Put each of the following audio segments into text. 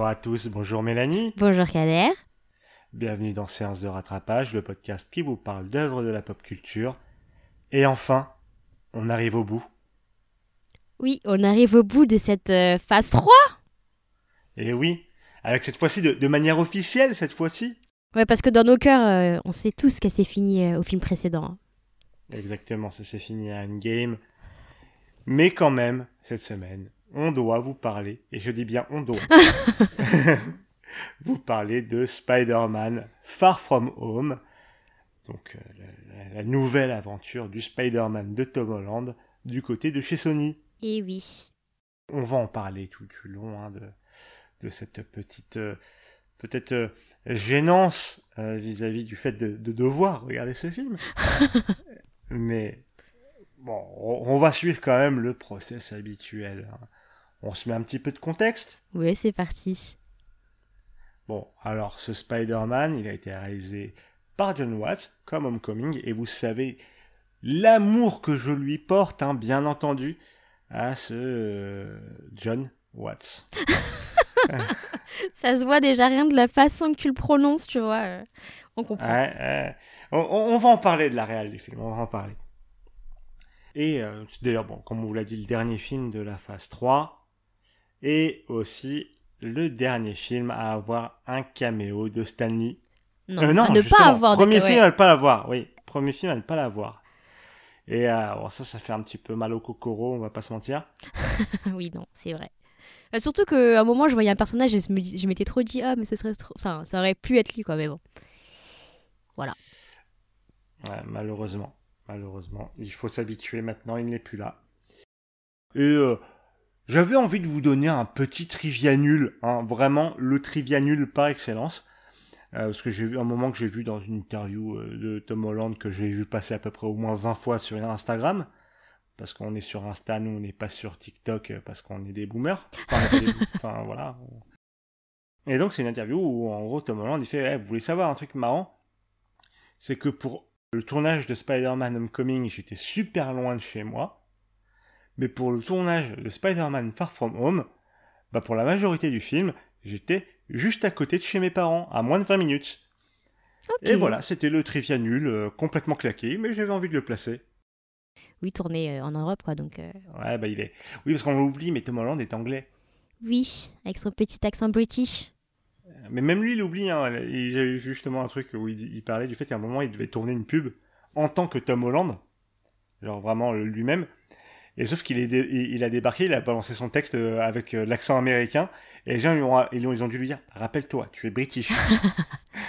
Bonjour à tous, bonjour Mélanie. Bonjour Kader. Bienvenue dans Séance de rattrapage, le podcast qui vous parle d'œuvres de la pop culture. Et enfin, on arrive au bout. Oui, on arrive au bout de cette euh, phase 3 Et oui, avec cette fois-ci de, de manière officielle, cette fois-ci. Ouais, parce que dans nos cœurs, euh, on sait tous qu'elle s'est finie euh, au film précédent. hein. Exactement, ça s'est fini à Endgame. Mais quand même, cette semaine, on doit vous parler, et je dis bien on doit, vous parler de Spider-Man Far From Home, donc euh, la, nouvelle aventure du Spider-Man de Tom Holland du côté de chez Sony. Et oui. On va en parler tout du long hein, de, de cette petite, euh, peut-être euh, gênance euh, vis-à-vis du fait de, de devoir regarder ce film. Mais bon, on, on va suivre quand même le process habituel. hein. On se met un petit peu de contexte. Ouais, c'est parti. Bon, alors ce Spider-Man, il a été réalisé par John Watts, comme Homecoming, et vous savez l'amour que je lui porte, hein, bien entendu, à ce euh, John Watts. Ça se voit déjà rien de la façon que tu le prononces, tu vois. euh, on comprend. Ouais, ouais. On, va en parler de la réelle du film, on va en parler. Et euh, d'ailleurs, bon, comme on vous l'a dit, le dernier film de la phase 3, et aussi le dernier film à avoir un caméo de Stanley. Non, Euh, non, à ne pas avoir de Premier ouais. film à ne pas l'avoir, oui. Premier film à ne pas l'avoir. Et euh, bon, ça, ça fait un petit peu mal au cocoro, on va pas se mentir. oui, non, c'est vrai. Euh, surtout qu'à un moment, je voyais un personnage et je m'étais trop dit, ah, mais ce serait trop... ça, ça aurait pu être lui, quoi, mais bon. Ouais, malheureusement. Malheureusement. Il faut s'habituer maintenant, il n'est plus là. Et euh, j'avais envie de vous donner un petit trivia nul, hein, vraiment le trivia nul par excellence. Euh, parce que j'ai vu un moment que j'ai vu dans une interview euh, de Tom Holland que j'ai vu passer à peu près au moins 20 fois sur Instagram. Parce qu'on est sur Insta, nous on n'est pas sur TikTok euh, parce qu'on est des boomers. Enfin, voilà. Et donc c'est une interview où en gros Tom Holland il fait Eh, Vous voulez savoir un truc marrant? C'est que pour le tournage de Spider-Man Homecoming, j'étais super loin de chez moi. Mais pour le tournage de Spider-Man Far From Home, bah pour la majorité du film, j'étais juste à côté de chez mes parents, à moins de 20 minutes. Et voilà, c'était le trivia nul, euh, complètement claqué, mais j'avais envie de le placer. Oui, tourné euh, en Europe, quoi, donc... euh, Ouais, bah il est... Oui, parce qu'on l'oublie, mais Tom Holland est anglais. Oui, avec son petit accent british. Mais même lui, il oublie. Hein. J'avais justement un truc où il, il parlait du fait qu'à un moment, il devait tourner une pub en tant que Tom Holland. Genre vraiment lui-même. Et sauf qu'il est dé- il a débarqué, il a balancé son texte euh, avec euh, l'accent américain. Et les gens, ils ont, ils ont, ils ont dû lui dire Rappelle-toi, tu es british.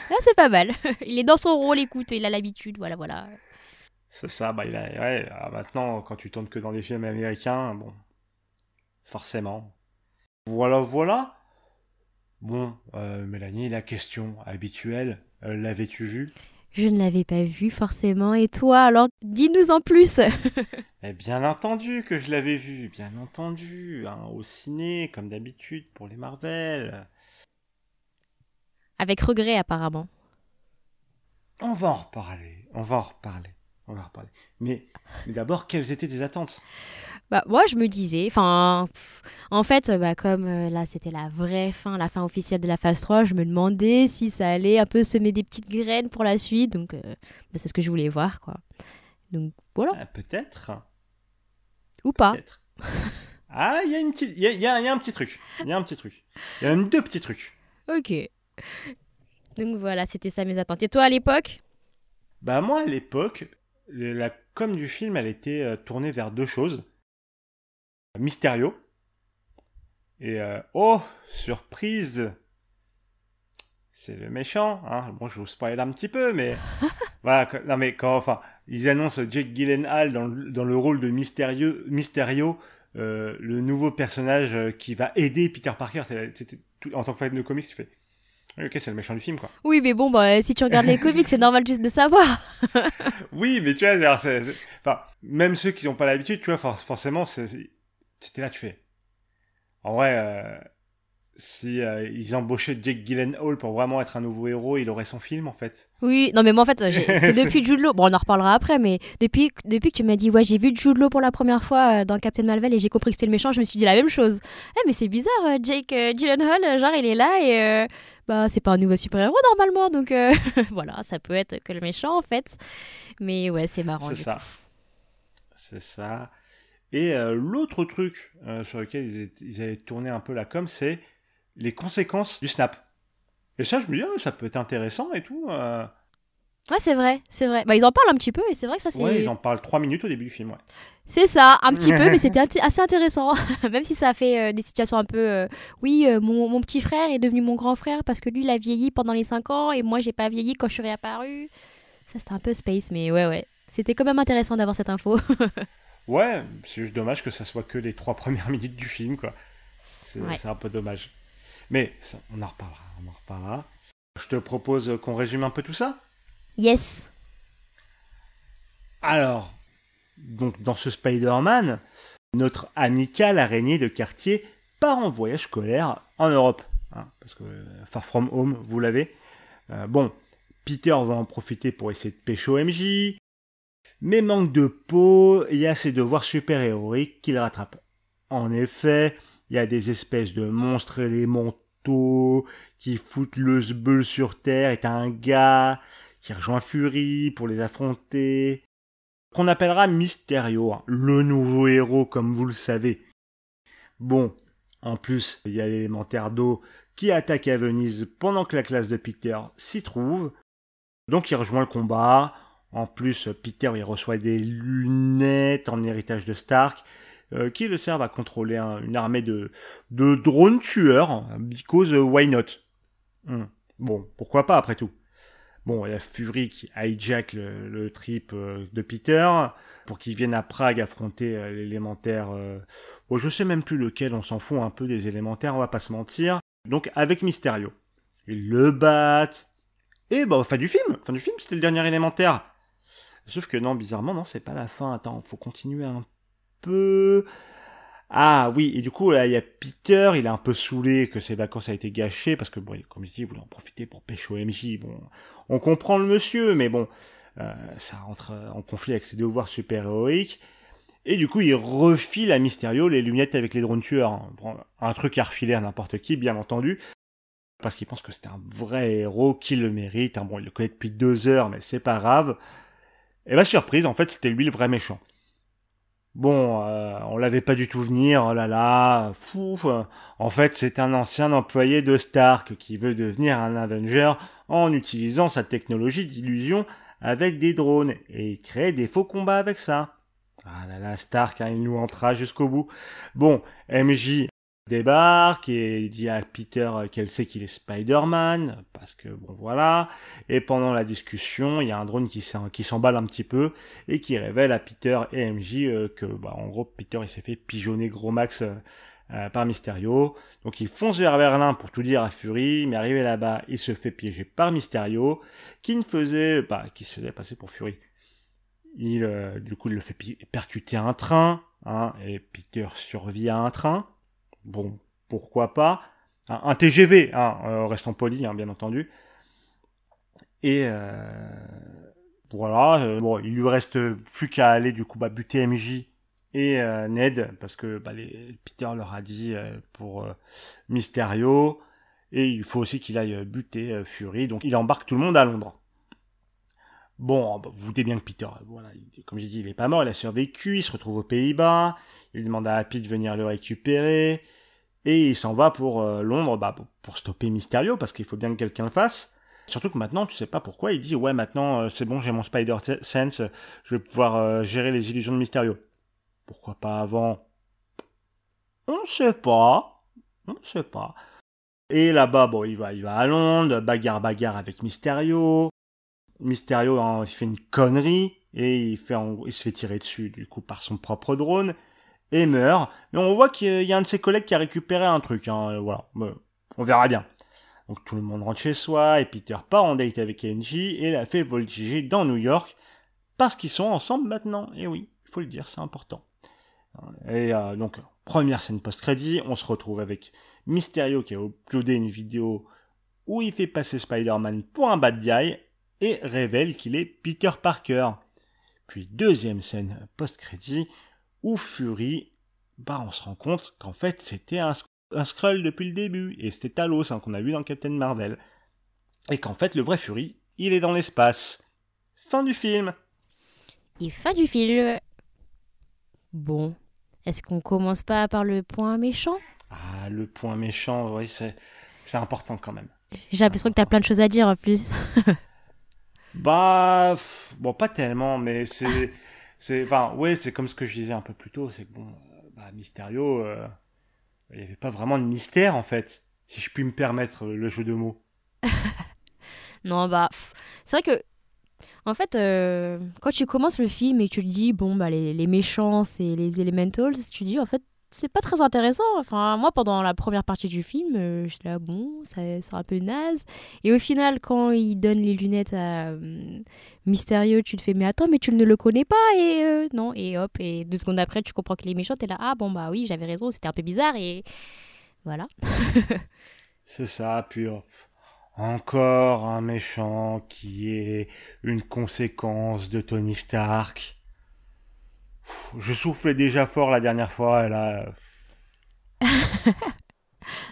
Ah, c'est pas mal. il est dans son rôle, écoute, il a l'habitude, voilà, voilà. C'est ça, bah il a. Ouais, maintenant, quand tu tournes que dans des films américains, bon. Forcément. Voilà, voilà. Bon, euh, Mélanie, la question habituelle, euh, l'avais-tu vue? Je ne l'avais pas vu forcément. Et toi, alors, dis-nous en plus. Eh bien entendu que je l'avais vu, bien entendu, hein, au ciné, comme d'habitude, pour les Marvel. Avec regret, apparemment. On va en reparler, on va en reparler, on va en reparler. Mais, mais d'abord, quelles étaient tes attentes? Bah, moi, je me disais, enfin, en fait, bah, comme euh, là, c'était la vraie fin, la fin officielle de la phase 3, je me demandais si ça allait un peu semer des petites graines pour la suite. Donc, euh, bah, c'est ce que je voulais voir, quoi. Donc, voilà. Ah, Peut-être, Ou pas. peut-être. Ah, il y a une petite, il y a, y a- y a un petit truc, il y a un petit truc. Il y a même deux petits trucs. Ok. Donc, voilà, c'était ça mes attentes. Et toi, à l'époque? Bah moi, à l'époque, la com du film, elle était euh, tournée vers deux choses. Mysterio. Et euh, oh, surprise C'est le méchant, hein. Bon, je vous spoil un petit peu, mais... voilà, quand- non mais quand, enfin, ils annoncent Jake Gyllenhaal dans le, dans le rôle de Mysterio, Mysterio euh, le nouveau personnage qui va aider Peter Parker. En tant que fan de comics, tu fais... Ok, c'est le méchant du film, quoi. Oui, mais bon, bah, si tu regardes les comics, c'est normal juste de savoir. Oui, mais tu vois, genre, c'est, c'est- enfin, même ceux qui n'ont pas l'habitude, tu vois, for- forcément, c'est, c'était là, tu fais. En vrai, euh, si euh, ils embauchaient Jake Gyllenhaal pour vraiment être un nouveau héros, il aurait son film en fait. Oui, non mais moi en fait, c'est depuis Jude Law. Bon, on en reparlera après, mais depuis, depuis que tu m'as dit, ouais, j'ai vu Jude Law pour la première fois euh, dans Captain Marvel et j'ai compris que c'était le méchant, je me suis dit la même chose. Eh, mais c'est bizarre, Jake Gyllenhaal, genre il est là et bah c'est pas un nouveau super-héros normalement, donc voilà, ça peut être que le méchant en fait. Mais ouais, c'est marrant. C'est ça. C'est ça. Et l'autre truc sur lequel ils, ils, avaient tourné un peu la com, c'est les conséquences du snap. Et ça, je me dis, oh, ça peut être intéressant et tout. Euh. Ouais, c'est vrai, c'est vrai. Bah, ils en parlent un petit peu et c'est vrai que ça, c'est. Ouais, ils en parlent trois minutes au début du film, ouais. C'est ça, un petit peu, mais c'était assez intéressant. Même si ça a fait euh, des situations un peu. Euh, oui, mon, mon, petit frère est devenu mon grand frère parce que lui, il a vieilli pendant les 5 ans et moi, j'ai pas vieilli quand je suis réapparu. Ça, c'était un peu space, mais ouais, ouais. C'était quand même intéressant d'avoir cette info. ouais, c'est juste dommage que ça soit que les trois premières minutes du film, quoi. C'est un peu dommage. Mais on en reparlera, on en reparlera. Je te propose qu'on résume un peu tout ça? Yes. Alors, donc dans ce Spider-Man, notre amicale araignée de quartier part en voyage scolaire en Europe. Hein, parce que Far From Home, vous l'avez. Euh, bon, Peter va en profiter pour essayer de pêcher MJ. Mais manque de peau, il y a ses devoirs super-héroïques qu'il rattrape. En effet, il y a des espèces de monstres élémentaux qui foutent le sbeul sur Terre est un gars qui rejoint Fury pour les affronter. Qu'on appellera Mysterio, hein, le nouveau héros comme vous le savez. Bon, en plus, il y a l'élémentaire d'eau qui attaque à Venise pendant que la classe de Peter s'y trouve. Donc il rejoint le combat. En plus, Peter il reçoit des lunettes en héritage de Stark euh, qui le servent à contrôler une armée de, drones tueurs, because why not? Hmm. Bon, pourquoi pas après tout Bon, il y a Fury qui hijack le, trip euh, de Peter pour qu'il vienne à Prague affronter euh, l'élémentaire. Bon, je sais même plus lequel, on s'en fout un peu des élémentaires, on va pas se mentir. Donc avec Mysterio. Ils le battent. Et bah, fin du film, fin du film, c'était le dernier élémentaire. Sauf que non, bizarrement, non, c'est pas la fin. Attends, faut continuer un peu. Ah oui, et du coup, là, il y a Peter, il est un peu saoulé que ses vacances a été gâchées, parce que, bon, comme je dis, il voulait en profiter pour pêcher au MJ. Bon, on comprend le monsieur, mais bon, euh, ça rentre en conflit avec ses devoirs super-héroïques. Et du coup, il refile à Mysterio les lunettes avec les drones tueurs. Un truc à refiler à n'importe qui, bien entendu. Parce qu'il pense que c'est un vrai héros qui le mérite. Bon, il le connaît depuis deux heures, mais c'est pas grave. Et bah, surprise, en fait, c'était lui le vrai méchant. Bon, euh, on l'avait pas du tout venir, oh là là, fou. En fait, c'est un ancien employé de Stark qui veut devenir un Avenger en utilisant sa technologie d'illusion avec des drones et il crée des faux combats avec ça. Ah là là, Stark, hein, il nous entra jusqu'au bout. Bon, MJ débarque et dit à Peter qu'elle sait qu'il est Spider-Man, parce que bon voilà, et pendant la discussion, il y a un drone qui s'emballe un petit peu et qui révèle à Peter et MJ euh, que bah, en gros Peter il s'est fait pigeonner gros max euh, euh, par Mysterio, donc il fonce vers Berlin pour tout dire à Fury, mais arrivé là-bas, il se fait piéger par Mysterio, qui ne faisait, bah, qui se faisait passer pour Fury. Il, du coup, il le fait percuter un train, hein, et Peter survit à un train, Bon, pourquoi pas. Un, TGV, hein, euh, restons polis, hein, bien entendu. Et euh, voilà, euh, il lui reste plus qu'à aller du coup bah, buter MJ et Ned, parce que bah, Peter leur a dit pour Mysterio, et il faut aussi qu'il aille buter Fury, donc il embarque tout le monde à Londres. Bon, bah, vous vous bien que Peter, voilà, comme j'ai dit, il est pas mort, il a survécu, il se retrouve aux Pays-Bas, il demande à Happy de venir le récupérer, et il s'en va pour euh, Londres, bah, pour stopper Mysterio, parce qu'il faut bien que quelqu'un le fasse. Surtout que maintenant, tu sais pas pourquoi, il dit, ouais, maintenant, euh, c'est bon, j'ai mon Spider-Sense, je vais pouvoir euh, gérer les illusions de Mysterio. Pourquoi pas avant? On sait pas, on sait pas. Et là-bas, bon, il va, il va à Londres, bagarre, bagarre avec Mysterio. Mysterio, hein, il fait une connerie et il, se fait tirer dessus du coup par son propre drone et meurt. Mais on voit qu'il y a un de ses collègues qui a récupéré un truc. Hein, voilà, on verra bien. Donc tout le monde rentre chez soi et Peter part en date avec Angie et la fait voltiger dans New York parce qu'ils sont ensemble maintenant. Et oui, il faut le dire, c'est important. Et euh, donc, première scène post-crédit, on se retrouve avec Mysterio qui a uploadé une vidéo où il fait passer Spider-Man pour un bad guy et révèle qu'il est Peter Parker. Puis deuxième scène post-crédit où Fury, bah on se rend compte qu'en fait c'était un, un Skrull depuis le début et c'était Talos hein, qu'on a vu dans Captain Marvel. Et qu'en fait le vrai Fury, il est dans l'espace. Fin du film. Et fin du film. Bon, est-ce qu'on commence pas par le point méchant? Ah, le point méchant, oui, c'est, c'est important quand même. J'ai l'impression que t'as plein de choses à dire en plus. Bah, bon, pas tellement, mais c'est, c'est, enfin, ouais, c'est comme ce que je disais un peu plus tôt, c'est que bon, bah, Mysterio, euh, il n'y avait pas vraiment de mystère en fait, si je puis me permettre le jeu de mots. non, bah, c'est vrai que, en fait, euh, quand tu commences le film et que tu te dis, bon, bah, les, les méchants, c'est les Elementals, tu dis, en fait, c'est pas très intéressant. Enfin, moi, pendant la première partie du film, euh, j'étais là, bon, ça- c'est un peu naze. Et au final, quand il donne les lunettes à euh, Mystérieux, tu te fais, mais attends, mais tu ne le connais pas. Et euh, non, et hop, et deux secondes après, tu comprends qu'il est méchant. T'es là, ah bon, bah oui, j'avais raison, c'était un peu bizarre. Et voilà. C'est ça, euh, encore un méchant qui est une conséquence de Tony Stark. Je soufflais déjà fort la dernière fois, et là,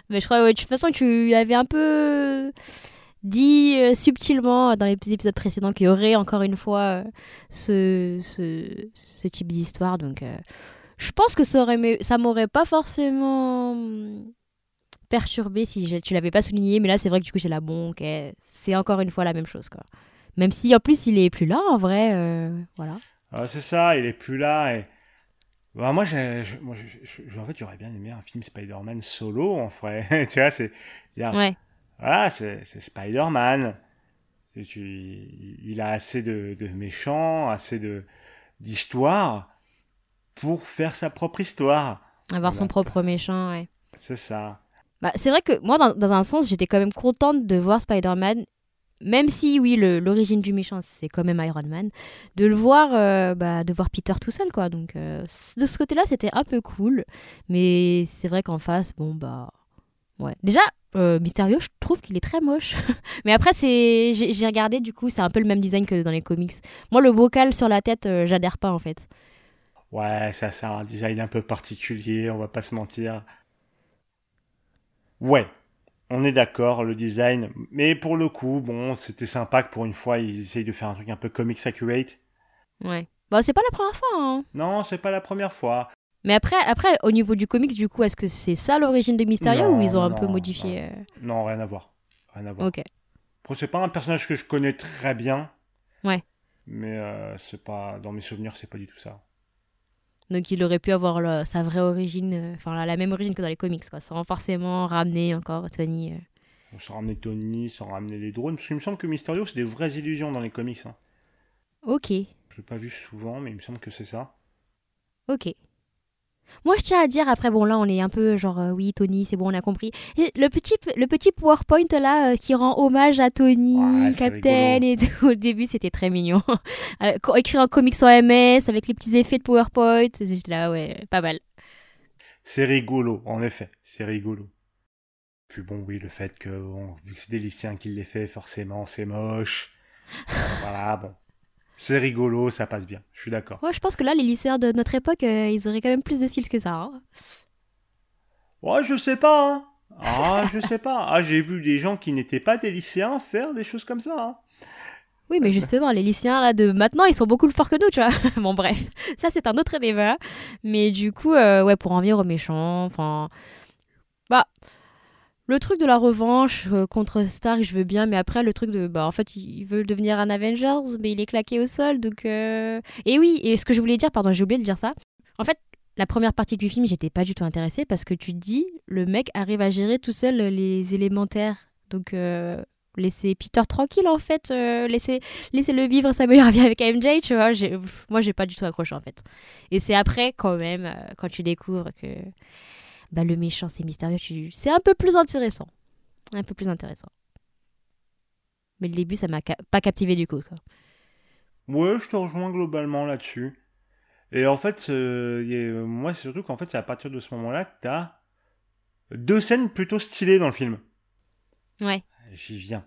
Mais je crois, ouais, de toute façon, tu avais un peu dit euh, subtilement dans les épisodes précédents qu'il y aurait encore une fois euh, ce, type d'histoire. Donc, euh, je pense que ça, m'aurait pas forcément perturbé si tu l'avais pas souligné. Mais là, c'est vrai que du coup, j'ai la bon, ok, c'est encore une fois la même chose, quoi. Même si en plus, il est plus là, en vrai, voilà. Ah, c'est ça, il est plus là et bah, moi, j'ai, moi je- en fait, j'aurais bien aimé un film Spider-Man solo, en vrai. tu vois, c'est, Ouais. voilà, c'est, c'est Spider-Man. Il a assez de, de méchants, assez de d'histoire pour faire sa propre histoire. Avoir son Voilà. propre méchant, ouais. C'est ça. Bah, c'est vrai que moi, dans, dans un sens, j'étais quand même contente de voir Spider-Man, même si, oui, l'origine du méchant, c'est quand même Iron Man, de le voir, euh, bah, de voir Peter tout seul, quoi. Donc, euh, de ce côté-là, c'était un peu cool. Mais c'est vrai qu'en face, bon, bah. Ouais. Déjà, euh, Mysterio, je trouve qu'il est très moche. Mais après, c'est j'ai j'ai regardé, du coup, c'est un peu le même design que dans les comics. Moi, le bocal sur la tête, euh, j'adhère pas, en fait. Ouais, ça, c'est un design un peu particulier, on va pas se mentir. Ouais, on est d'accord, le design. Mais pour le coup, bon, c'était sympa que pour une fois, ils essayent de faire un truc un peu comics accurate. Ouais. Bah, c'est pas la première fois, hein. Non, c'est pas la première fois. Mais après, après, au niveau du comics, du coup, est-ce que c'est ça l'origine de Mysterio Non, ou ils ont un peu modifié euh, Non, rien à voir. Rien à voir. Ok. Après, c'est pas un personnage que je connais très bien. Ouais. Mais euh, c'est pas dans mes souvenirs, c'est pas du tout ça. Donc il aurait pu avoir le- sa vraie origine, euh, enfin la, la même origine que dans les comics, quoi, sans forcément ramener encore Tony. euh. On s'en ramener Tony, sans ramener les drones. Parce qu'il me semble que Mysterio, c'est des vraies illusions dans les comics. Hein. Ok, Je l'ai pas vu souvent, mais il me semble que c'est ça. ok. Moi je tiens à dire, après bon là on est un peu genre euh, oui Tony c'est bon on a compris. Et le petit, le petit PowerPoint là euh, qui rend hommage à Tony, Ouais, Captain et tout, au début c'était très mignon. Euh, écrit en comics en MS avec les petits effets de PowerPoint, j'étais là ouais pas mal. C'est rigolo, en effet, c'est rigolo. Puis bon, oui, le fait que, bon, vu que c'est des lycéens qui les fait, forcément, c'est moche. Voilà, bon. C'est rigolo, ça passe bien, je suis d'accord. Ouais je pense que là les lycéens de notre époque euh, ils auraient quand même plus de skills que ça. hein. Ouais, je sais pas, hein. Ah, je sais pas. Ah, j'ai vu des gens qui n'étaient pas des lycéens faire des choses comme ça, hein. Oui, mais justement, les lycéens là de maintenant, ils sont beaucoup plus forts que nous, tu vois. bon, bref, ça c'est un autre débat. Mais du coup, euh, ouais, pour en venir aux méchants, enfin, bah, le truc de la revanche euh, contre Stark, je veux bien, mais après le truc de, bah, en fait, il veut devenir un Avengers, mais il est claqué au sol, donc. euh, Et oui, et ce que je voulais dire, pardon, j'ai oublié de dire ça. En fait. La première partie du film, j'étais pas du tout intéressée parce que tu dis, le mec arrive à gérer tout seul les élémentaires. Donc, euh, laisser Peter tranquille en fait, euh, laisser laissez-le vivre sa meilleure vie avec MJ, tu vois. Moi, j'ai pas du tout accroché en fait. Et c'est après, quand même, quand tu découvres que bah, le méchant c'est mystérieux, tu... c'est un peu plus intéressant. Un peu plus intéressant. Mais le début, ça m'a ca- pas captivé du coup. Quoi. Ouais, je te rejoins globalement là-dessus. Et en fait, euh, y a- moi, c'est surtout qu'en fait, c'est à partir de ce moment-là que t'as deux scènes plutôt stylées dans le film. Ouais. J'y viens.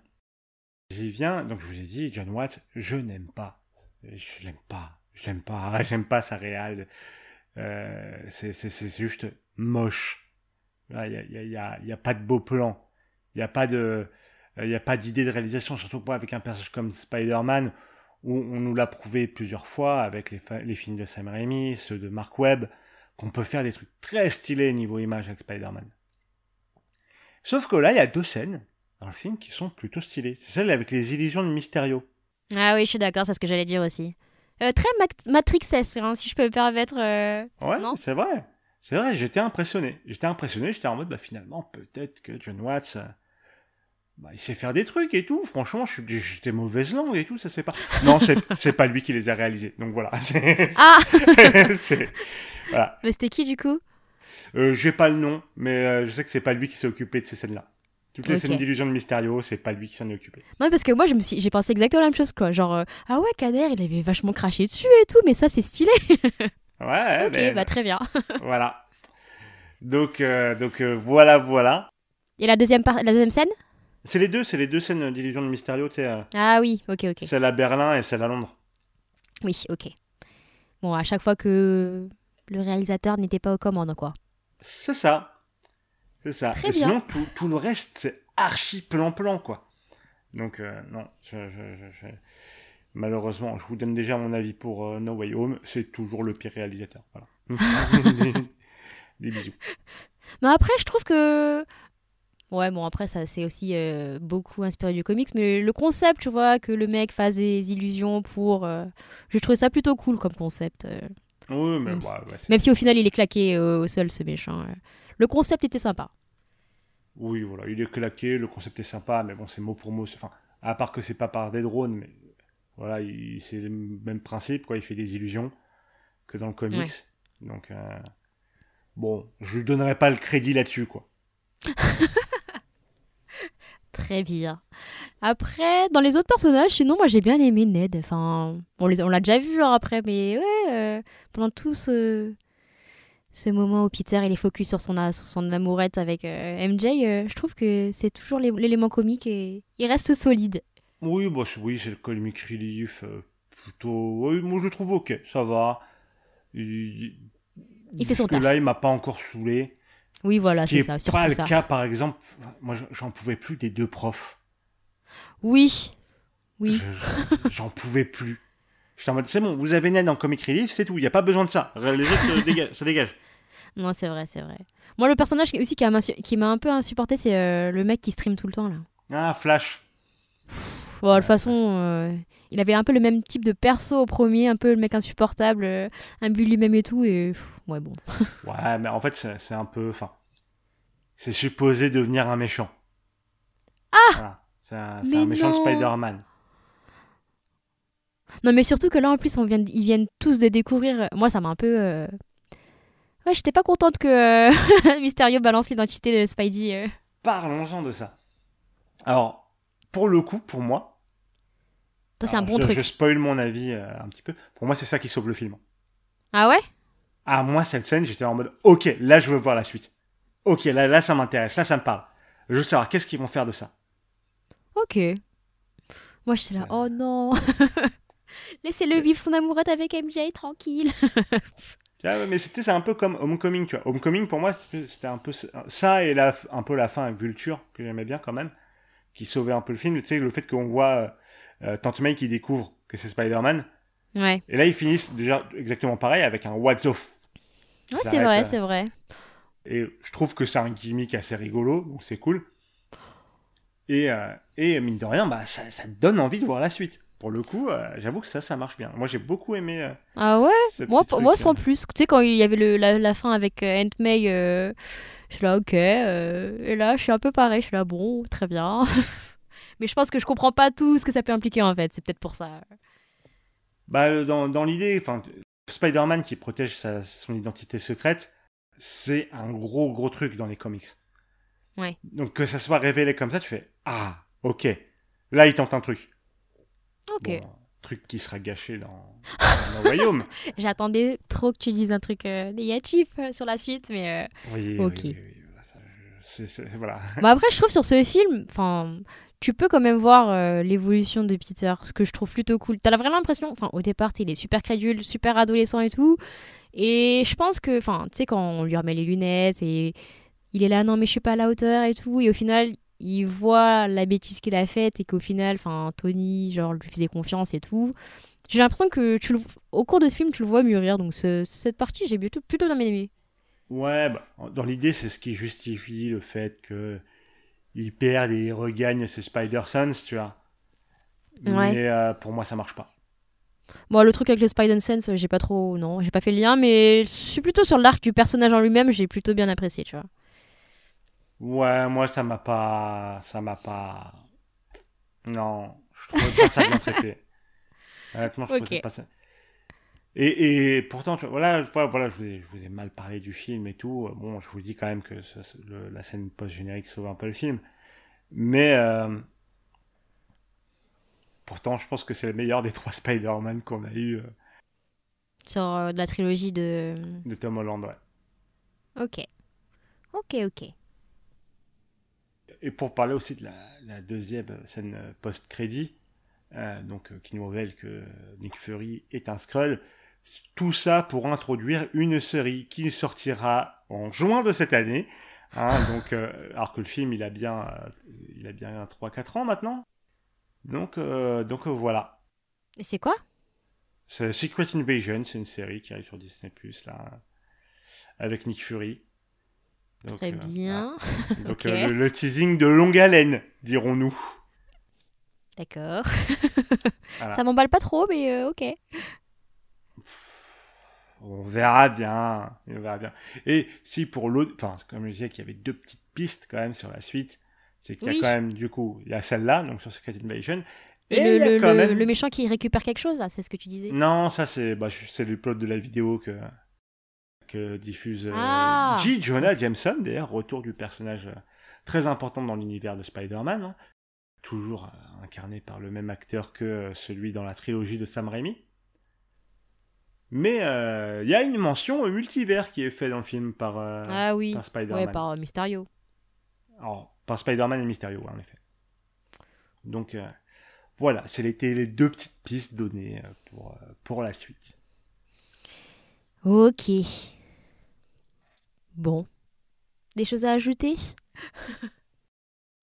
J'y viens. Donc, je vous ai dit, John Watts, je n'aime pas. Je l'aime pas. Je l'aime pas. J'aime pas sa réal. Euh, c'est juste moche. Il y a, y, a, y, a, y a pas de beau plan. Il n'y a pas de, il y a pas d'idée de réalisation, surtout pas avec un personnage comme Spider-Man, où on nous l'a prouvé plusieurs fois avec les, films de Sam Raimi, ceux de Mark Webb, qu'on peut faire des trucs très stylés niveau image avec Spider-Man. Sauf que là, il y a deux scènes dans le film qui sont plutôt stylées. C'est celle avec les illusions de Mysterio. Ah oui, je suis d'accord, c'est ce que j'allais dire aussi. Euh, très Matrix S, hein, si je peux me permettre. euh, Ouais, Non? c'est vrai. C'est vrai, j'étais impressionné. J'étais impressionné, j'étais en mode, bah finalement, peut-être que John Watts, euh, bah, il sait faire des trucs et tout. Franchement, j'étais mauvaise langue et tout, ça se fait pas. Non, c'est pas lui qui les a réalisés. Donc voilà. Ah voilà. Mais c'était qui du coup? Euh, J'ai pas le nom, mais euh, je sais que c'est pas lui qui s'est occupé de ces scènes-là. Toutes les scènes d'illusion de Mysterio, c'est pas lui qui s'en est occupé. Non, parce que moi, je me suis... j'ai pensé exactement la même chose, quoi. Genre, euh, ah ouais, Kader, il avait vachement craché dessus et tout, mais ça, c'est stylé. Ouais, ok, bah très bien. voilà. Donc, euh, donc euh, voilà, voilà. Et la deuxième, par... la deuxième scène? C'est les deux, c'est les deux scènes d'illusion de Mysterio, tu sais. euh, Ah oui, ok, ok. Celle à Berlin et celle à Londres. Oui, ok. Bon, à chaque fois que le réalisateur n'était pas aux commandes, quoi. C'est ça. C'est ça. Très et bien. sinon, tout, tout le reste, c'est archi plan-plan, quoi. Donc, euh, non, je, je- je- je- malheureusement, je vous donne déjà mon avis pour euh, No Way Home. C'est toujours le pire réalisateur. Voilà. des, des bisous. Mais après, je trouve que. Ouais, bon, après, ça c'est aussi euh, beaucoup inspiré du comics, mais le concept, tu vois, que le mec fasse des illusions pour. euh, Je trouvais ça plutôt cool comme concept. euh. Oui, mais Même ouais, c'est- Même si au final, il est claqué au sol, ce méchant. Le concept était sympa. Oui, voilà, il est claqué, le concept est sympa, mais bon, c'est mot pour mot. Enfin, à part que c'est pas par des drones, mais voilà, il- c'est le même principe, quoi. Il fait des illusions que dans le comics. Donc, euh, bon, je lui donnerai pas le crédit là-dessus, quoi. Très bien. Après, dans les autres personnages, sinon, moi j'ai bien aimé Ned. Enfin, on les- on l'a déjà vu hein, après, mais ouais, euh, pendant tout ce, ce moment où Peter il est focus sur son, sur son amourette avec euh, MJ, euh, je trouve que c'est toujours l'é- l'élément comique et il reste solide. Oui, bah, c'est- oui, c'est le comic relief, euh, plutôt. Oui, moi je le trouve ok, ça va. Il, Il fait son taf. là, il m'a pas encore saoulé. Oui, voilà, c'est est ça, pas surtout le ça. cas, par exemple, moi j'en pouvais plus des deux profs. Oui, oui. Je- je- J'en pouvais plus. J'étais en mode, c'est bon, vous avez Ned en comic relief, c'est tout, il n'y a pas besoin de ça. Les autres, euh, dégage- ça dégage. Non, c'est vrai, c'est vrai. Moi, le personnage qui- aussi qui m'a qui m'a un peu insupporté, c'est euh, le mec qui stream tout le temps là. Ah, Flash. Bon, de toute façon, euh, il avait un peu le même type de perso au premier, un peu le mec insupportable, euh, un but lui-même et tout, et pff, ouais, bon. Ouais, mais en fait, c'est un peu. Enfin. C'est supposé devenir un méchant. Ah C'est un, méchant de. Spider-Man. Non, mais surtout que là, en plus, on vient ils viennent tous de découvrir. Moi, ça m'a un peu. euh, Ouais, j'étais pas contente que euh, Mysterio balance l'identité de Spidey. euh. Parlons-en de ça. Alors, pour le coup, pour moi. C'est un alors, bon je, truc. Je spoil mon avis euh, un petit peu. Pour moi, c'est ça qui sauve le film. Ah ouais? Ah, moi, cette scène, j'étais en mode, ok, là, je veux voir la suite. Ok, là, là, ça m'intéresse, là, ça me parle. Je veux savoir qu'est-ce qu'ils vont faire de ça? Ok. Moi, j'étais là, oh non Laissez-le vivre son amourette avec MJ, tranquille. Ah mais c'était c'est un peu comme Homecoming, tu vois. Homecoming, pour moi, c'était c'était un peu ça et la, un peu la fin avec Vulture, que j'aimais bien quand même, qui sauvait un peu le film. Tu sais, le fait qu'on voit euh, euh, Tante May qui découvre que c'est Spider-Man. Ouais. Et là, ils finissent déjà exactement pareil avec un what the f... Ouais, c'est vrai, euh, c'est vrai. Et je trouve que c'est un gimmick assez rigolo, donc c'est cool. Et, euh, et mine de rien, bah, ça, donne envie de voir la suite. Pour le coup, euh, j'avoue que ça, ça marche bien. Moi, j'ai beaucoup aimé euh, Ah ouais? ce Moi, truc, moi euh. sans plus. Tu sais, quand il y avait le, la, la fin avec Aunt May, je suis là, ok. et là, je suis un peu pareil. Je suis là, bon, très bien. Mais je pense que je comprends pas tout ce que ça peut impliquer en fait. C'est peut-être pour ça. Bah, euh, dans, dans l'idée, enfin, Spider-Man qui protège sa- son identité secrète, c'est un gros gros truc dans les comics. Ouais. Donc que ça soit révélé comme ça, tu fais ah ok, là il tente un truc. Ok. Bon, truc qui sera gâché dans, dans le royaume. J'attendais trop que tu dises un truc euh, négatif euh, sur la suite, mais. euh, Oui, Ok. oui, oui, voilà. Bon, après, je trouve sur ce film, enfin, tu peux quand même voir euh, l'évolution de Peter, ce que je trouve plutôt cool. T'as vraiment l'impression, enfin, au départ, il est super crédule, super adolescent et tout. Et je pense que, enfin, tu sais, quand on lui remet les lunettes et il est là, non, mais je suis pas à la hauteur et tout. Et au final, il voit la bêtise qu'il a faite et qu'au final, enfin, Tony, genre, lui faisait confiance et tout. J'ai l'impression que tu le- au cours de ce film, tu le vois mûrir. Donc, ce- cette partie, j'ai plutôt, plutôt bien aimé. Ouais, bah, dans l'idée, c'est ce qui justifie le fait que il perd et il regagne ses Spider-Sons, tu vois. Ouais. Mais euh, pour moi, ça marche pas. Bon, le truc avec le Spider Sense, j'ai pas trop. Non, j'ai pas fait le lien, mais je suis plutôt sur l'arc du personnage en lui-même, j'ai plutôt bien apprécié, tu vois. Ouais, moi, ça m'a pas. Ça m'a pas. Non, je trouvais pas ça bien traité. Honnêtement, je trouvais Ok. pas ça. Et, et pourtant, voilà, voilà, je, vous ai, je vous ai mal parlé du film et tout. Bon, je vous dis quand même que le- la scène post-générique sauve un peu le film. Mais. euh, Pourtant, je pense que c'est le meilleur des trois Spider-Man qu'on a eu euh, Sur euh, de la trilogie de. de Tom Holland. Ouais. Ok. Ok, ok. Et pour parler aussi de la, la deuxième scène euh, post-crédit, donc qui nous révèle que Nick Fury est un Skrull, tout ça pour introduire une série qui sortira en juin de cette année. hein, donc, euh, alors que le film, il a bien, euh, il a bien 3-4 ans maintenant. Donc, euh, donc voilà. Et c'est quoi? C'est Secret Invasion, c'est une série qui arrive sur Disney Plus là, avec Nick Fury. Donc, Très bien. Donc le, le teasing de longue haleine, dirons-nous. D'accord. Voilà. Ça m'emballe pas trop, mais euh, ok. On verra bien, on verra bien. Et si pour l'autre, enfin comme je disais qu'il y avait deux petites pistes quand même sur la suite, c'est qu'il y a Oui. quand même du coup il y a celle-là donc sur Secret Invasion. Et, le, le, le- même- le méchant qui récupère quelque chose, là, c'est ce que tu disais? Non, ça c'est bah, c'est le plot de la vidéo que que diffuse euh, Ah. J. Jonah Jameson, d'ailleurs retour du personnage euh, très important dans l'univers de Spider-Man, hein. toujours euh, incarné par le même acteur que celui dans la trilogie de Sam Raimi. Mais euh, il y a une mention au multivers qui est fait dans le film par, euh, Ah oui. par Spider-Man. Ouais, par euh, Mysterio. Alors, par Spider-Man et Mysterio, ouais, en effet. Donc euh, voilà, c'était les deux petites pistes données euh, pour, euh, pour la suite. Ok. Bon. Des choses à ajouter?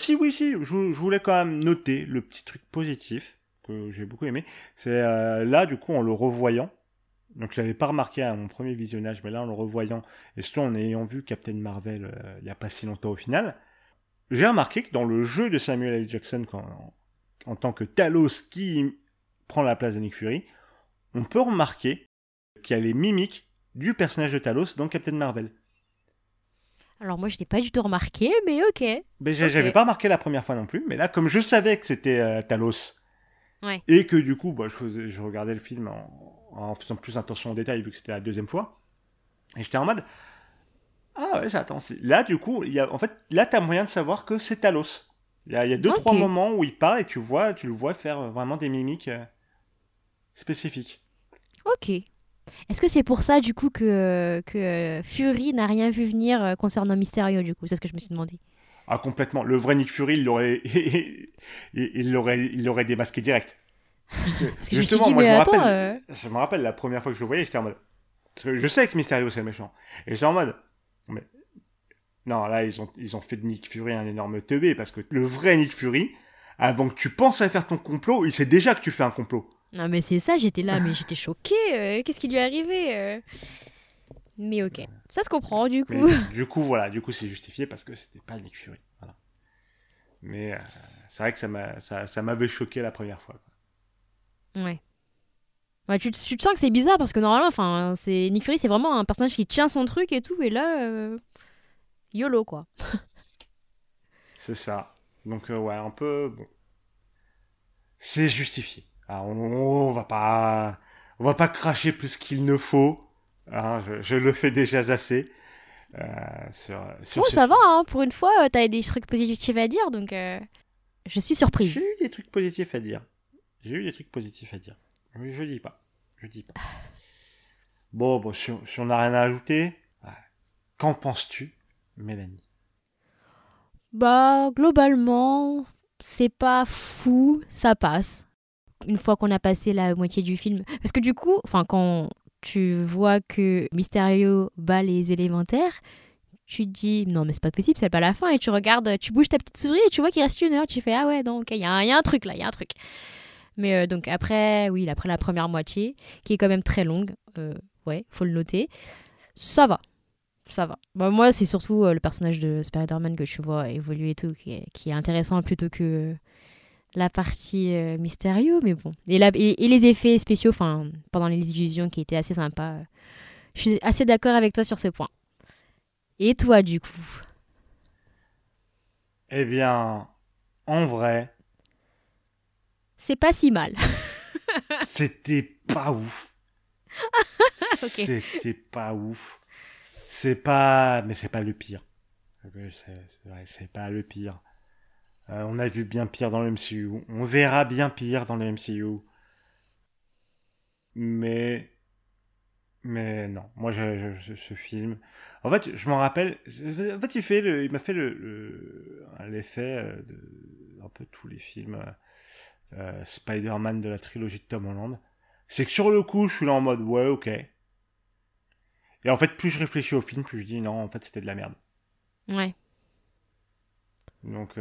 Si, oui, si, je, je voulais quand même noter le petit truc positif que j'ai beaucoup aimé. C'est euh, là, du coup, en le revoyant. Donc, je l'avais pas remarqué à mon premier visionnage, mais là, en le revoyant, et surtout en ayant vu Captain Marvel euh, il y a pas si longtemps au final, j'ai remarqué que dans le jeu de Samuel L. Jackson, quand, en tant que Talos qui prend la place de Nick Fury, on peut remarquer qu'il y a les mimiques du personnage de Talos dans Captain Marvel. Alors moi, je l'ai pas du tout remarqué, mais ok. Mais j'avais pas remarqué la première fois non plus, mais là, comme je savais que c'était euh, Talos, Ouais. et que du coup, bah, je regardais le film en, en faisant plus attention aux détails, vu que c'était la deuxième fois, et j'étais en mode, ah ouais, ça, attends, là, du coup, y a, en fait, là, t'as moyen de savoir que c'est Talos. Il y a, y a deux, Ok. trois moments où il parle et tu vois, tu le vois faire vraiment des mimiques euh, spécifiques. Ok. Est-ce que c'est pour ça, du coup, que, que euh, Fury n'a rien vu venir euh, concernant Mysterio, du coup? C'est ce que je me suis demandé. Ah, complètement. Le vrai Nick Fury, il l'aurait, il il l'aurait, il l'aurait démasqué direct. Parce que je me suis Justement, dit, moi, mais je me attends... rappelle- euh, Je me rappelle la première fois que je le voyais, j'étais en mode. Parce que je sais que Mysterio c'est le méchant. Et j'étais en mode. Mais. Non, là, ils ont, ils ont fait de Nick Fury un énorme teubé. Parce que le vrai Nick Fury, avant que tu penses à faire ton complot, il sait déjà que tu fais un complot. Non, mais c'est ça, j'étais là, mais j'étais choquée. euh, Qu'est-ce qui lui est arrivé euh Mais ok. Ça se comprend, du coup. Mais du coup, voilà, du coup, c'est justifié parce que c'était pas Nick Fury. Voilà. Mais euh, c'est vrai que ça m'a- ça, ça m'avait choqué la première fois. Ouais. Ouais, tu, te- tu te sens que c'est bizarre parce que normalement, enfin, c'est Nick Fury, c'est vraiment un personnage qui tient son truc et tout, et là, euh, YOLO quoi. C'est ça. Donc, euh, ouais, un peu. Bon. C'est justifié. Ah, on, on va pas. On va pas cracher plus qu'il ne faut. Hein, je, je le fais déjà assez. Euh, sur, sur Oh, ça va, hein, pour une fois, euh, t'as des trucs positifs à dire, donc euh, je suis surprise. J'ai eu des trucs positifs à dire. J'ai eu des trucs positifs à dire. Oui, je dis pas. Je dis pas. Bon, bon si, on n'a rien à ajouter, qu'en penses-tu, Mélanie? Bah, globalement, c'est pas fou, ça passe. Une fois qu'on a passé la moitié du film. Parce que du coup, enfin, quand tu vois que Mysterio bat les élémentaires, tu te dis non mais c'est pas possible, c'est pas la fin et tu regardes, tu bouges ta petite souris et tu vois qu'il reste une heure, tu fais ah ouais donc il y, a un truc là, il y a un truc. Mais euh, donc après, oui, après la première moitié, qui est quand même très longue, euh, ouais, faut le noter, ça va. Ça va. Bah, moi, c'est surtout euh, le personnage de Spider-Man que tu vois évoluer et tout, qui est, intéressant plutôt que la partie mystérieux, mais bon. Et, et, les effets spéciaux, enfin, pendant les illusions, qui étaient assez sympas. Je suis assez d'accord avec toi sur ce point. Et toi, du coup? Eh bien, en vrai. C'est pas si mal. C'était pas ouf. C'était pas ouf. C'est pas. Mais c'est pas le pire. C'est pas le pire. Euh, on a vu bien pire dans le MCU. On verra bien pire dans le MCU. Mais mais non, moi, je, ce film. En fait, je m'en rappelle. En fait, il fait, le, il m'a fait le, l'effet euh, de un peu tous les films euh, euh, Spider-Man de la trilogie de Tom Holland. C'est que sur le coup, je suis là en mode ouais, ok. Et en fait, plus je réfléchis au film, plus je dis non, en fait, c'était de la merde. Ouais. Donc,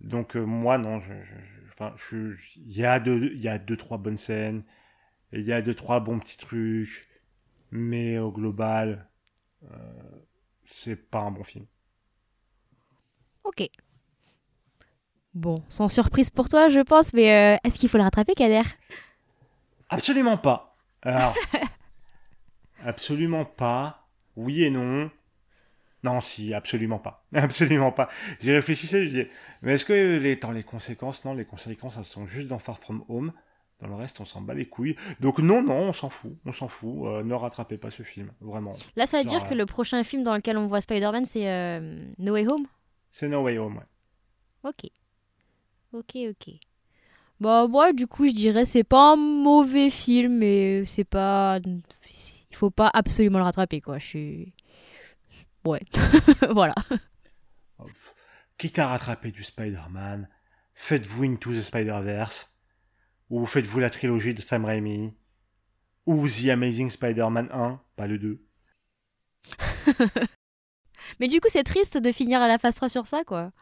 donc moi, non, je, enfin, il y a deux, il y a deux, trois bonnes scènes. Il y a deux, trois bons petits trucs. Mais au global, euh, c'est pas un bon film. Ok. Bon, sans surprise pour toi, je pense, mais euh, est-ce qu'il faut le rattraper, Kader? Absolument pas. Alors, absolument pas. Oui et non. Non, si, absolument pas. Absolument pas. J'ai réfléchi, je disais, mais est-ce que les, dans les conséquences, non, les conséquences, elles sont juste dans Far From Home. Dans le reste, on s'en bat les couilles. Donc non, non, on s'en fout, on s'en fout. Euh, ne rattrapez pas ce film, vraiment. Là, ça veut dire que le prochain film dans lequel on voit Spider-Man, c'est euh, No Way Home? C'est No Way Home, ouais. Ok. Ok, ok. Bah, moi, du coup, je dirais c'est pas un mauvais film, mais c'est pas... Il faut pas absolument le rattraper, quoi. Je suis... Ouais. voilà. Quitte à rattraper du Spider-Man, faites-vous Into the Spider-Verse ou faites-vous la trilogie de Sam Raimi Ou The Amazing Spider-Man 1, pas le 2 Mais du coup, c'est triste de finir à la phase 3 sur ça, quoi.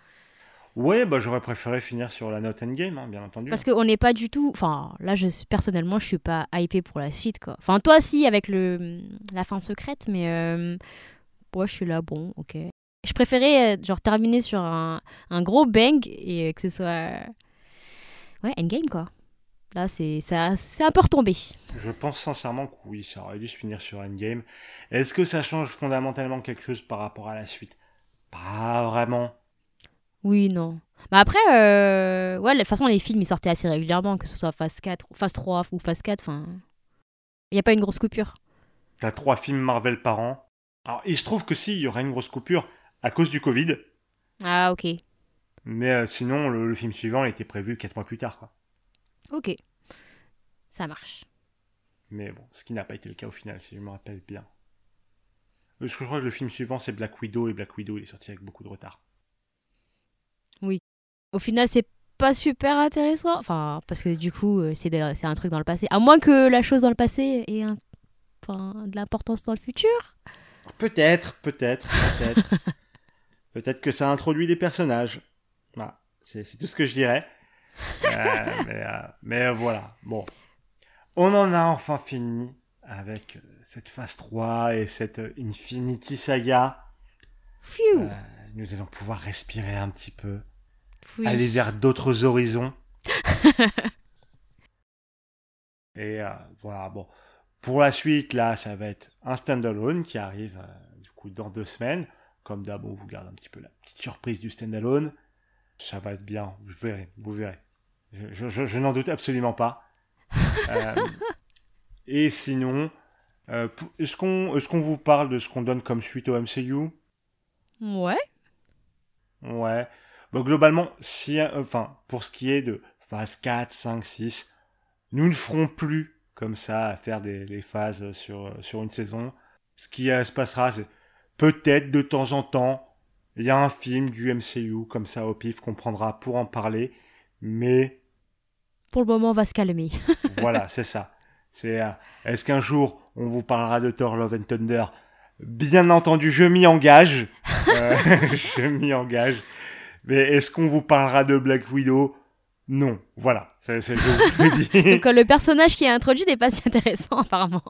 Ouais, bah j'aurais préféré finir sur la note endgame, hein, bien entendu. Parce qu'on n'est pas du tout. Enfin, là, je personnellement, je suis pas hypé pour la suite, quoi. Enfin, toi, si, avec le la fin secrète, mais euh... moi, je suis là, bon, ok. Je préférais, euh, genre, terminer sur un, un gros bang et que ce soit. Ouais, endgame, quoi. Là, c'est un peu retombé. Je pense sincèrement que oui, ça aurait dû se finir sur Endgame. Est-ce que ça change fondamentalement quelque chose par rapport à la suite? Pas vraiment. Oui, non. Mais après, euh... ouais, de toute façon, les films, ils sortaient assez régulièrement, que ce soit phase 4, phase 3 ou phase 4. Enfin, il n'y a pas une grosse coupure. T'as trois films Marvel par an. Alors, il se trouve que si, il y aurait une grosse coupure à cause du Covid. Ah, ok. Mais euh, sinon, le, le, film suivant était prévu 4 mois plus tard, quoi. Ok. Ça marche. Mais bon, ce qui n'a pas été le cas au final, si je me rappelle bien. Euh, je crois que le film suivant, c'est Black Widow, et Black Widow, il est sorti avec beaucoup de retard. Au final, c'est pas super intéressant. Enfin, parce que du coup, euh, c'est un truc dans le passé. À moins que la chose dans le passé ait un, enfin, de l'importance dans le futur. Peut-être, peut-être, peut-être. peut-être que ça introduit des personnages. Voilà, c'est tout ce que je dirais. Euh, mais, euh, mais, voilà, bon. On en a enfin fini avec cette phase 3 et cette Infinity Saga. Euh, nous allons pouvoir respirer un petit peu. Aller vers d'autres horizons. et voilà, bon. Pour la suite, là, ça va être un standalone qui arrive du coup dans deux semaines. Comme d'hab, on vous garde un petit peu la petite surprise du standalone. Ça va être bien, vous verrez, vous verrez. Je, n'en doute absolument pas. Euh, et sinon, euh, est-ce qu'on est qu'on vous parle de ce qu'on donne comme suite au MCU Ouais. Ouais. Bon, globalement, si, enfin, pour ce qui est de phase 4, 5, 6, nous ne ferons plus comme ça à faire des les phases sur sur une saison. Ce qui euh, se passera, c'est peut-être de temps en temps, il y a un film du MCU comme ça au pif qu'on prendra pour en parler, mais Pour le moment, on va se calmer. voilà, c'est ça. C'est euh, est-ce qu'un jour on vous parlera de Thor Love and Thunder? Bien entendu, je m'y engage. Euh, je m'y engage. Mais est-ce qu'on vous parlera de Black Widow? Non. Voilà, c'est c'est je vous le dis. Donc, euh, le personnage qui est introduit n'est pas si intéressant, apparemment.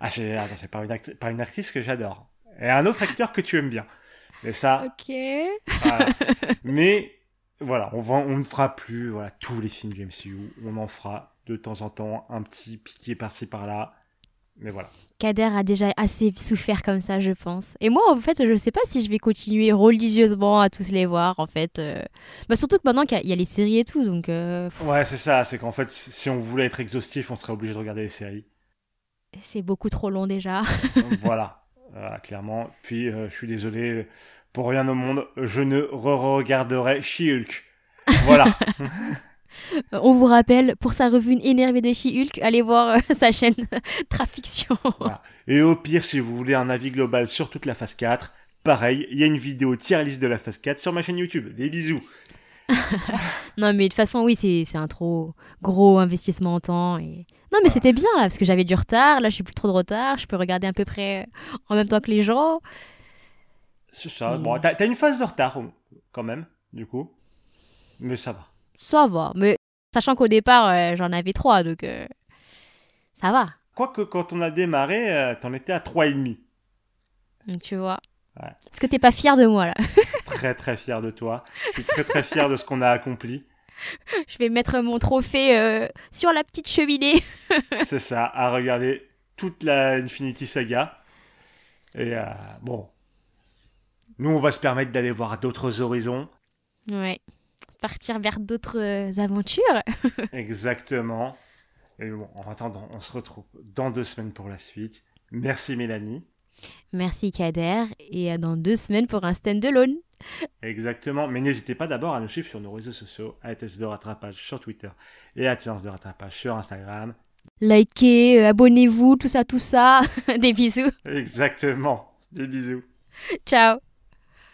Ah, c'est attends, c'est pas une, actrice, pas une actrice que j'adore. Et un autre acteur que tu aimes bien. Mais ça, Ok. voilà. mais voilà, on va, on ne fera plus voilà tous les films du MCU. On en fera de temps en temps un petit piqué par-ci par-là. Mais voilà. Kader a déjà assez souffert comme ça, je pense. Et moi, en fait, je sais pas si je vais continuer religieusement à tous les voir, en fait. euh. Bah, surtout que maintenant qu'il y a- il y a les séries et tout, donc euh, Ouais, c'est ça. C'est qu'en fait, si on voulait être exhaustif, on serait obligé de regarder les séries. c'est beaucoup trop long déjà. voilà, Voilà, clairement. Puis, euh, je suis désolé, pour rien au monde, je ne re-regarderai She-Hulk. Voilà. Euh, On vous rappelle, pour sa revue énervée de She-Hulk, allez voir euh, sa chaîne Trafiction. Et au pire, si vous voulez un avis global sur toute la phase 4, pareil, il y a une vidéo tier list de la phase 4 sur ma chaîne YouTube. Des bisous. non, mais de toute façon, oui, c'est un trop gros investissement en temps. Et... Non, mais c'était bien là, parce que j'avais du retard. Là, je suis plus trop de retard. Je peux regarder à peu près en même temps que les gens. C'est ça. Bon, t'as une phase de retard, quand même, du coup. Mais ça va. Ça va. Mais sachant qu'au départ, euh, j'en avais trois, donc euh, ça va. Quoique, quand on a démarré, euh, t'en étais à 3,5. Donc, tu vois. Ouais. Est-ce que t'es pas fier de moi là? Très, très fier de toi. Je suis très, très fier de ce qu'on a accompli. Je vais mettre mon trophée sur la petite cheminée. C'est ça, à regarder toute la Infinity Saga. Et bon, nous, on va se permettre d'aller voir d'autres horizons. Ouais. Partir vers d'autres euh, aventures. Exactement. Et bon, en attendant, on se retrouve dans deux semaines pour la suite. Merci Mélanie. Merci Kader. Et à dans deux semaines pour un stand-alone. Exactement. Mais n'hésitez pas d'abord à nous suivre sur nos réseaux sociaux, à de rattrapage sur Twitter et à Séance de rattrapage sur Instagram. Likez, euh, abonnez-vous, tout ça, tout ça. Des bisous. Exactement. Des bisous. Ciao.